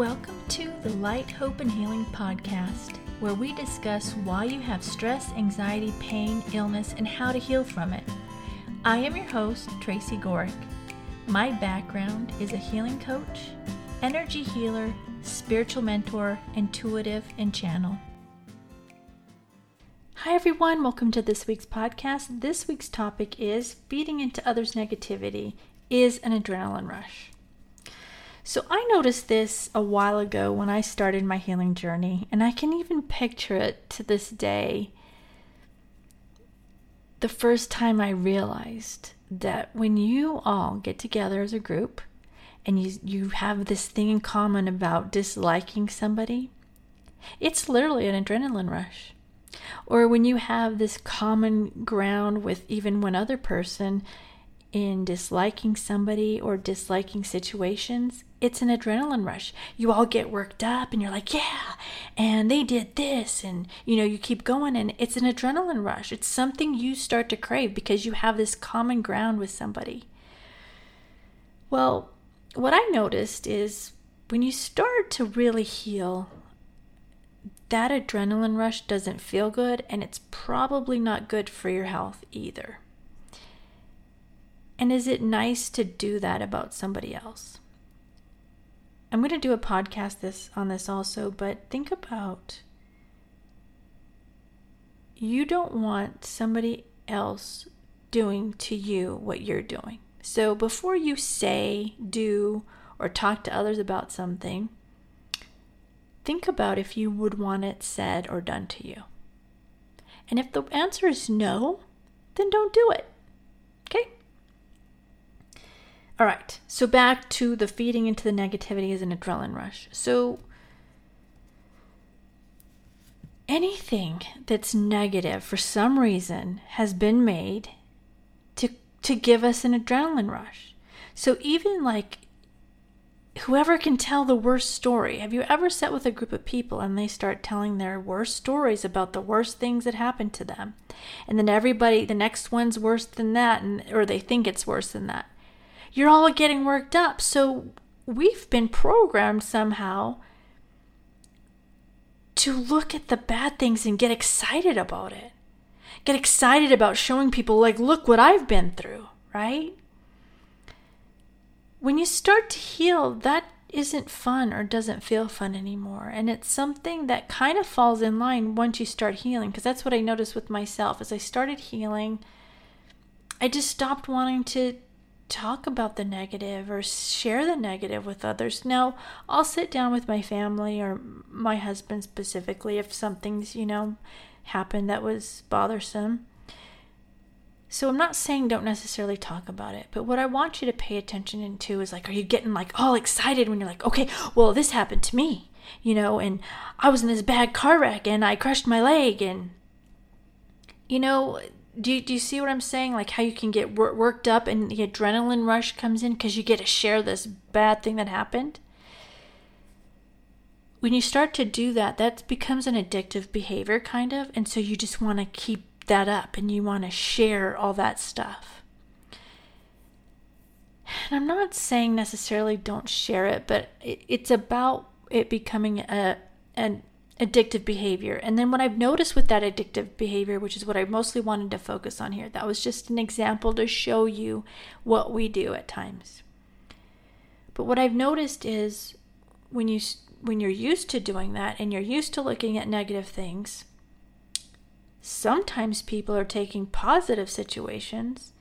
Welcome to the Light, Hope, and Healing podcast, where we discuss why you have stress, anxiety, pain, illness, and how to heal from it. I am your host, Tracy Gohrick. My background is a healing coach, energy healer, spiritual mentor, intuitive, and channel. Hi, everyone. Welcome to this week's podcast. This week's topic is feeding into others' negativity is an adrenaline rush. So, I noticed this a while ago when I started my healing journey, and I can even picture it to this day. The first time I realized that when you all get together as a group and you, you have this thing in common about disliking somebody, it's literally an adrenaline rush. Or when you have this common ground with even one other person in disliking somebody or disliking situations, it's an adrenaline rush. You all get worked up and you're like, yeah, and they did this. And, you know, you keep going and it's an adrenaline rush. It's something you start to crave because you have this common ground with somebody. Well, what I noticed is when you start to really heal, that adrenaline rush doesn't feel good and it's probably not good for your health either. And is it nice to do that about somebody else? I'm going to do a podcast this on this also, but think about you don't want somebody else doing to you what you're doing. So before you say, do, or talk to others about something, think about if you would want it said or done to you. And if the answer is no, then don't do it. Okay? All right, so back to the feeding into the negativity as an adrenaline rush. So, anything that's negative for some reason has been made to to give us an adrenaline rush. So even like whoever can tell the worst story. Have you ever sat with a group of people and they start telling their worst stories about the worst things that happened to them? And then everybody the next one's worse than that and or they think it's worse than that you're all getting worked up. So we've been programmed somehow to look at the bad things and get excited about it. Get excited about showing people, like, look what I've been through, right? When you start to heal, that isn't fun or doesn't feel fun anymore. And it's something that kind of falls in line once you start healing, because that's what I noticed with myself. As I started healing, I just stopped wanting to talk about the negative or share the negative with others. Now, I'll sit down with my family or my husband specifically if something's, you know, happened that was bothersome. So I'm not saying don't necessarily talk about it, but what I want you to pay attention into is like, are you getting like all excited when you're like, okay, well, this happened to me, you know, and I was in this bad car wreck and I crushed my leg and, you know, do you, do you see what I'm saying? Like how you can get wor- worked up and the adrenaline rush comes in because you get to share this bad thing that happened? When you start to do that, that becomes an addictive behavior, kind of. And so you just want to keep that up and you want to share all that stuff. And I'm not saying necessarily don't share it, but it, it's about it becoming a, an addictive behavior. And then what I've noticed with that addictive behavior, which is what I mostly wanted to focus on here, that was just an example to show you what we do at times. But what I've noticed is when you when you're used to doing that and you're used to looking at negative things, sometimes people are taking positive situations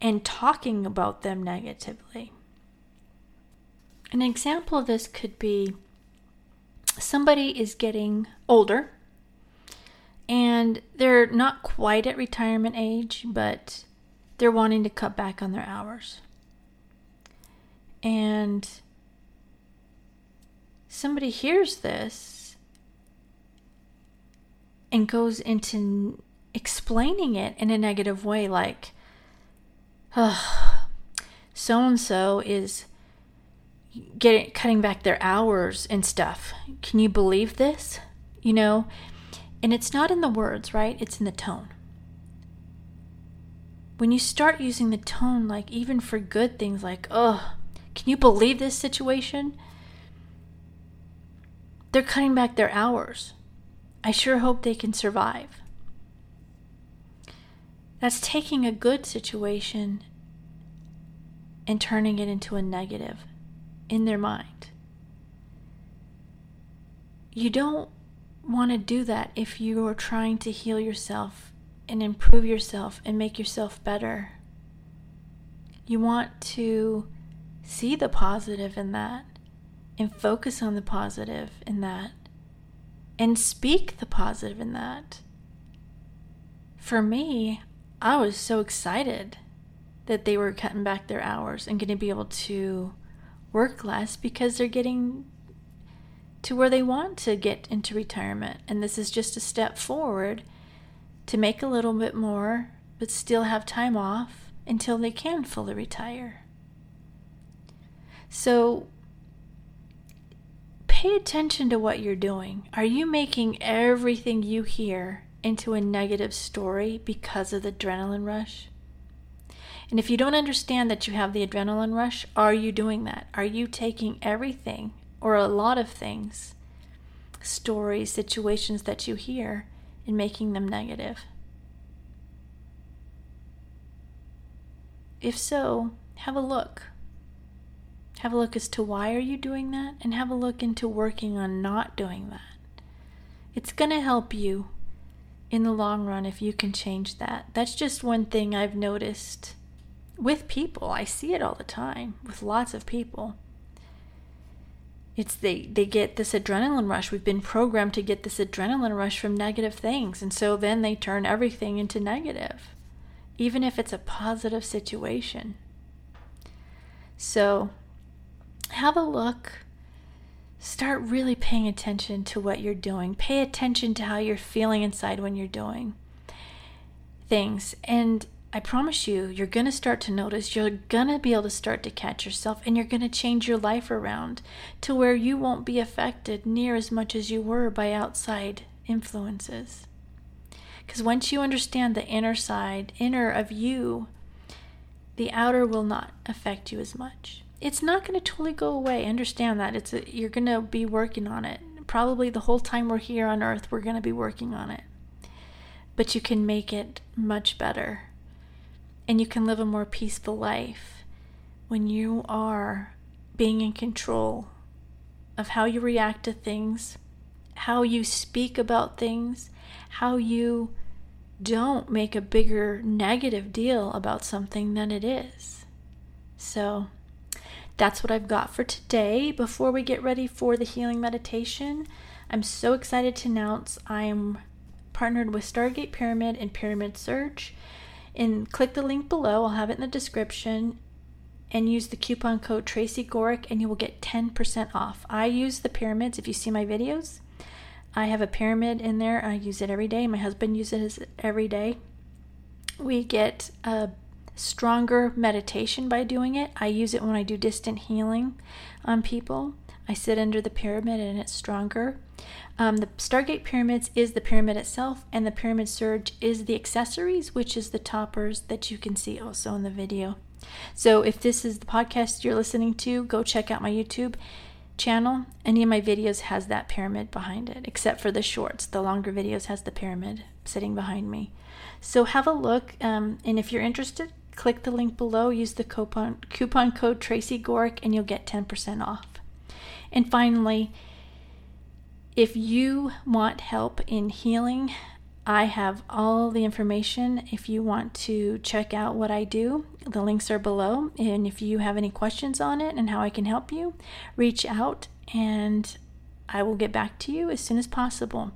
and talking about them negatively. An example of this could be somebody is getting older and they're not quite at retirement age, but they're wanting to cut back on their hours. And somebody hears this and goes into explaining it in a negative way, like, oh, so and so is getting cutting back their hours and stuff. Can you believe this? You know, and it's not in the words, right? It's in the tone. When you start using the tone like even for good things like, "Oh, can you believe this situation?" they're cutting back their hours. I sure hope they can survive. That's taking a good situation and turning it into a negative in their mind. You don't want to do that if you are trying to heal yourself and improve yourself and make yourself better. You want to see the positive in that and focus on the positive in that and speak the positive in that. For me, I was so excited that they were cutting back their hours and going to be able to work less because they're getting to where they want to get into retirement. And this is just a step forward to make a little bit more, but still have time off until they can fully retire. So pay attention to what you're doing. Are you making everything you hear into a negative story because of the adrenaline rush? And if you don't understand that you have the adrenaline rush, are you doing that? Are you taking everything or a lot of things, stories, situations that you hear, and making them negative? If so, have a look. Have a look as to why are you doing that and have a look into working on not doing that. It's going to help you in the long run if you can change that. That's just one thing I've noticed with people. I see it all the time with lots of people. It's they they get this adrenaline rush. We've been programmed to get this adrenaline rush from negative things, and so then they turn everything into negative, even if it's a positive situation. So, have a look. Start really paying attention to what you're doing. Pay attention to how you're feeling inside when you're doing things. And I promise you, you're going to start to notice, you're going to be able to start to catch yourself, and you're going to change your life around to where you won't be affected near as much as you were by outside influences. Because once you understand the inner side, inner of you, the outer will not affect you as much. It's not going to totally go away. Understand that. It's a, you're going to be working on it. Probably the whole time we're here on earth, we're going to be working on it. But you can make it much better and you can live a more peaceful life when you are being in control of how you react to things, how you speak about things, how you don't make a bigger negative deal about something than it is. So, that's what I've got for today. Before we get ready for the healing meditation, I'm so excited to announce I'm partnered with Stargate Pyramid and Pyramid Surge and click the link below. I'll have it in the description and use the coupon code Tracy Gohrick and you will get 10% off. I use the pyramids if you see my videos. I have a pyramid in there. I use it every day. My husband uses it every day. We get a stronger meditation by doing it. I use it when I do distant healing on people. I sit under the pyramid and it's stronger. Um, the Stargate Pyramids is the pyramid itself, and the Pyramid Surge is the accessories, which is the toppers that you can see also in the video. So if this is the podcast you're listening to, go check out my YouTube channel. Any of my videos has that pyramid behind it, except for the shorts. The longer videos has the pyramid sitting behind me. So have a look, um, and if you're interested, click the link below. Use the coupon coupon code Tracy Gohrick, and you'll get 10% off. And finally, if you want help in healing, I have all the information if you want to check out what I do. The links are below. And if you have any questions on it and how I can help you, reach out and I will get back to you as soon as possible.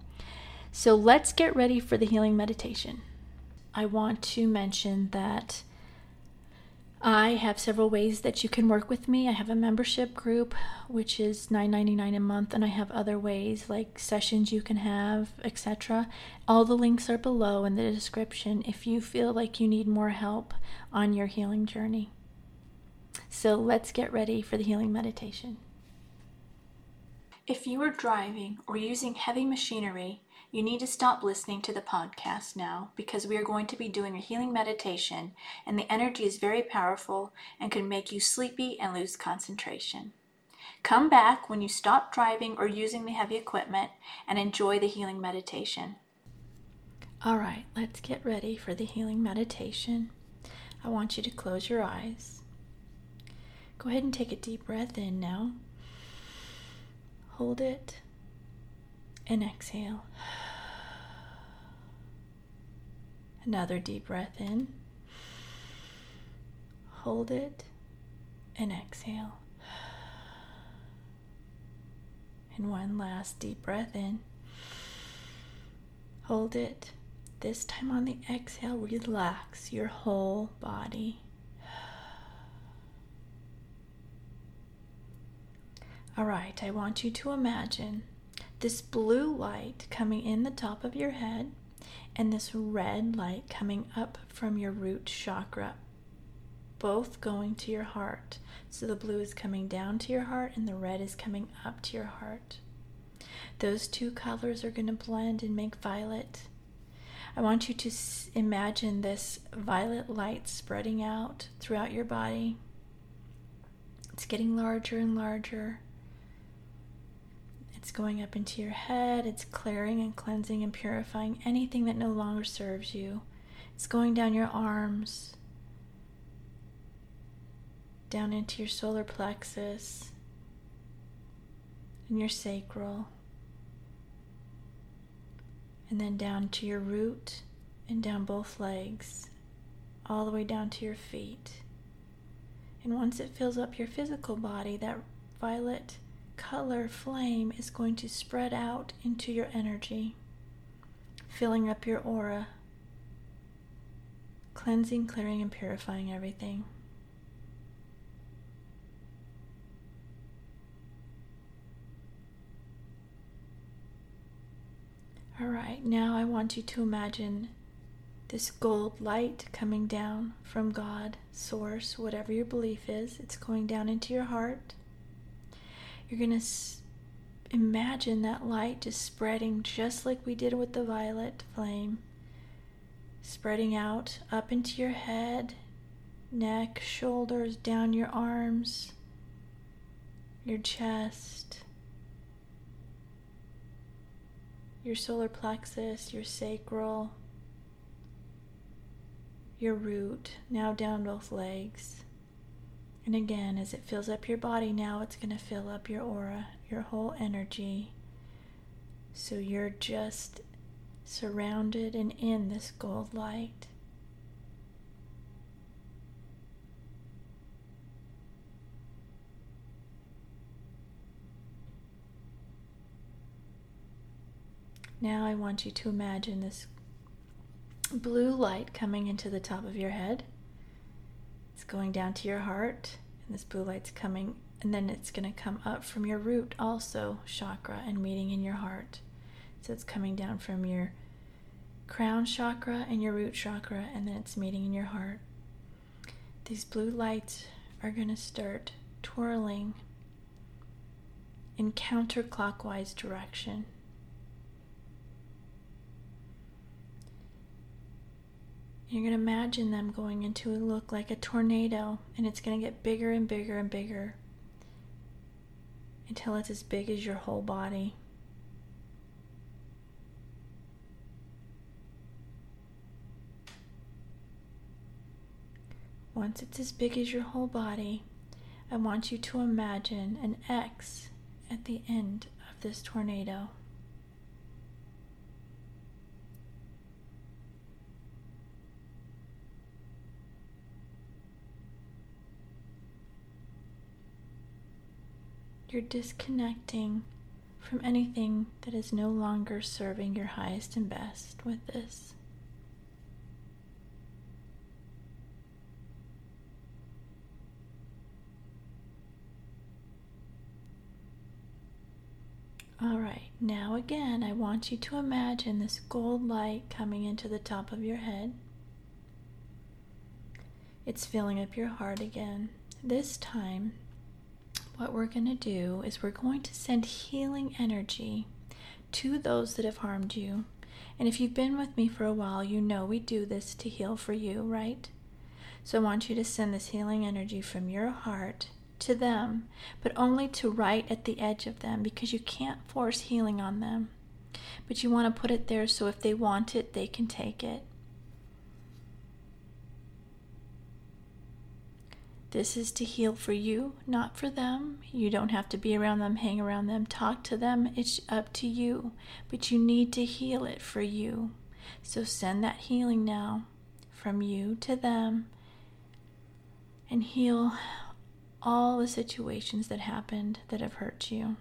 So let's get ready for the healing meditation. I want to mention that I have several ways that you can work with me. I have a membership group, which is $9.99 a month, and I have other ways like sessions you can have, etc. All the links are below in the description if you feel like you need more help on your healing journey. So let's get ready for the healing meditation. If you are driving or using heavy machinery, you need to stop listening to the podcast now because we are going to be doing a healing meditation, and the energy is very powerful and can make you sleepy and lose concentration. Come back when you stop driving or using the heavy equipment and enjoy the healing meditation. All right, let's get ready for the healing meditation. I want you to close your eyes. Go ahead and take a deep breath in now. Hold it and exhale. Another deep breath in. Hold it and exhale. And one last deep breath in. Hold it. This time on the exhale, relax your whole body. All right, I want you to imagine this blue light coming in the top of your head and this red light coming up from your root chakra, both going to your heart. So the blue is coming down to your heart and the red is coming up to your heart. Those two colors are going to blend and make violet. I want you to imagine this violet light spreading out throughout your body. It's getting larger and larger. It's going up into your head. It's clearing and cleansing and purifying anything that no longer serves you. It's going down your arms, down into your solar plexus and your sacral, and then down to your root and down both legs, all the way down to your feet. And once it fills up your physical body, that violet color flame is going to spread out into your energy, filling up your aura, cleansing, clearing, and purifying everything. All right, now I want you to imagine this gold light coming down from God, Source, whatever your belief is. It's going down into your heart you're going to s- imagine that light just spreading just like we did with the violet flame, spreading out up into your head, neck, shoulders, down your arms, your chest, your solar plexus, your sacral, your root, now down both legs. And again, as it fills up your body, now it's going to fill up your aura, your whole energy. So you're just surrounded and in this gold light. Now I want you to imagine this blue light coming into the top of your head. It's going down to your heart, and this blue light's coming, and then it's going to come up from your root, also chakra, and meeting in your heart. So it's coming down from your crown chakra and your root chakra, and then it's meeting in your heart. These blue lights are going to start twirling in counterclockwise direction. You're going to imagine them going into a look like a tornado, and it's going to get bigger and bigger and bigger until it's as big as your whole body. Once it's as big as your whole body, I want you to imagine an X at the end of this tornado. You're disconnecting from anything that is no longer serving your highest and best with this. All right, now again, I want you to imagine this gold light coming into the top of your head. It's filling up your heart again. This time, what we're going to do is we're going to send healing energy to those that have harmed you. And if you've been with me for a while, you know we do this to heal for you, right? So I want you to send this healing energy from your heart to them, but only to right at the edge of them because you can't force healing on them. But you want to put it there so if they want it, they can take it. This is to heal for you, not for them. You don't have to be around them, hang around them, talk to them. It's up to you. But you need to heal it for you. So send that healing now from you to them and heal all the situations that happened that have hurt you.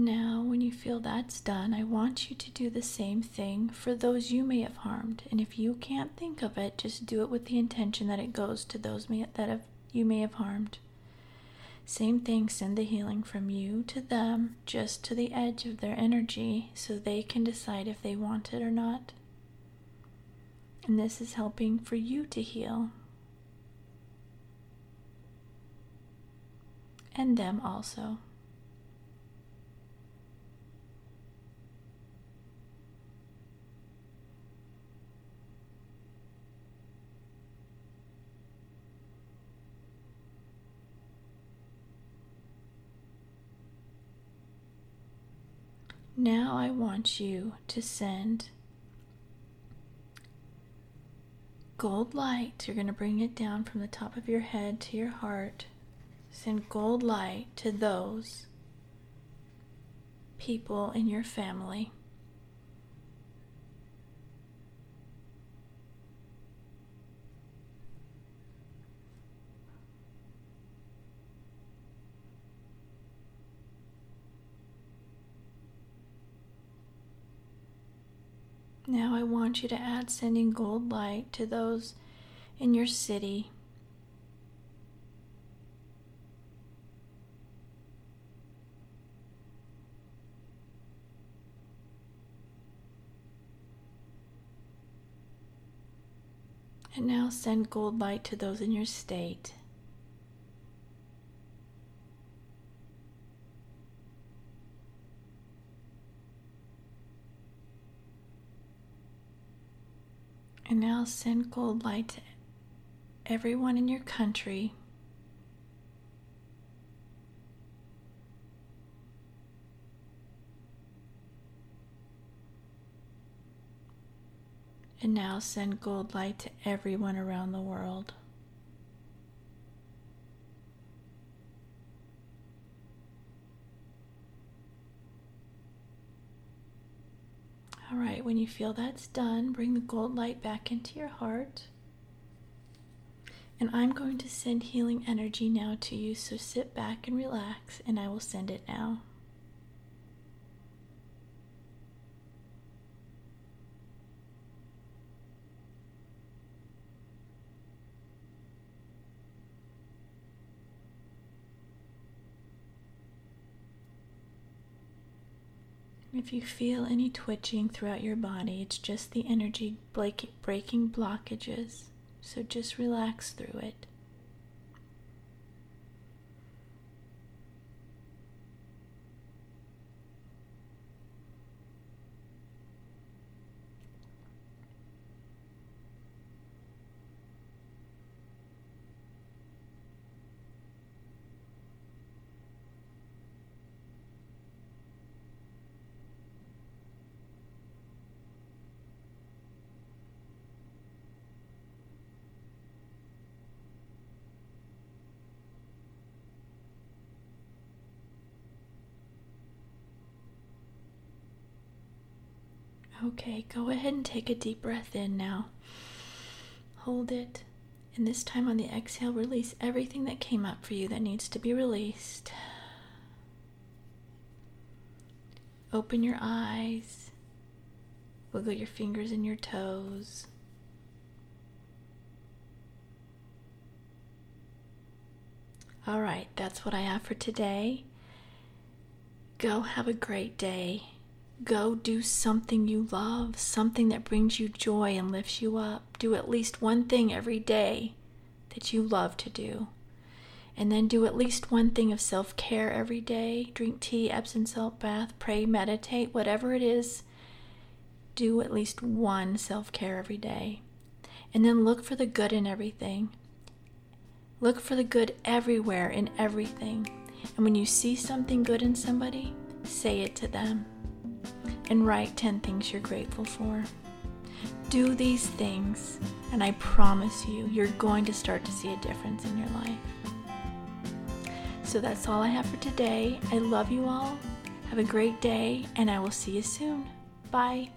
And now, when you feel that's done, I want you to do the same thing for those you may have harmed. And if you can't think of it, just do it with the intention that it goes to those may, that have, you may have harmed. Same thing, send the healing from you to them, just to the edge of their energy, so they can decide if they want it or not. And this is helping for you to heal. And them also. Now I want you to send gold light. You're going to bring it down from the top of your head to your heart. Send gold light to those people in your family Now I want you to add sending gold light to those in your city. And now send gold light to those in your state. And now send gold light to everyone in your country. And now send gold light to everyone around the world. All right, when you feel that's done, bring the gold light back into your heart. And I'm going to send healing energy now to you, so sit back and relax, and I will send it now. If you feel any twitching throughout your body, it's just the energy breaking blockages. So just relax through it. Okay, go ahead and take a deep breath in now. Hold it. And this time on the exhale, release everything that came up for you that needs to be released. Open your eyes. Wiggle your fingers and your toes. All right, that's what I have for today. Go have a great day. Go do something you love, something that brings you joy and lifts you up. Do at least one thing every day that you love to do. And then do at least one thing of self care every day. Drink tea, Epsom salt bath, pray, meditate, whatever it is. Do at least one self care every day. And then look for the good in everything. Look for the good everywhere in everything. And when you see something good in somebody, say it to them. And write 10 things you're grateful for. Do these things, and I promise you, you're going to start to see a difference in your life. So that's all I have for today. I love you all. Have a great day, and I will see you soon. Bye.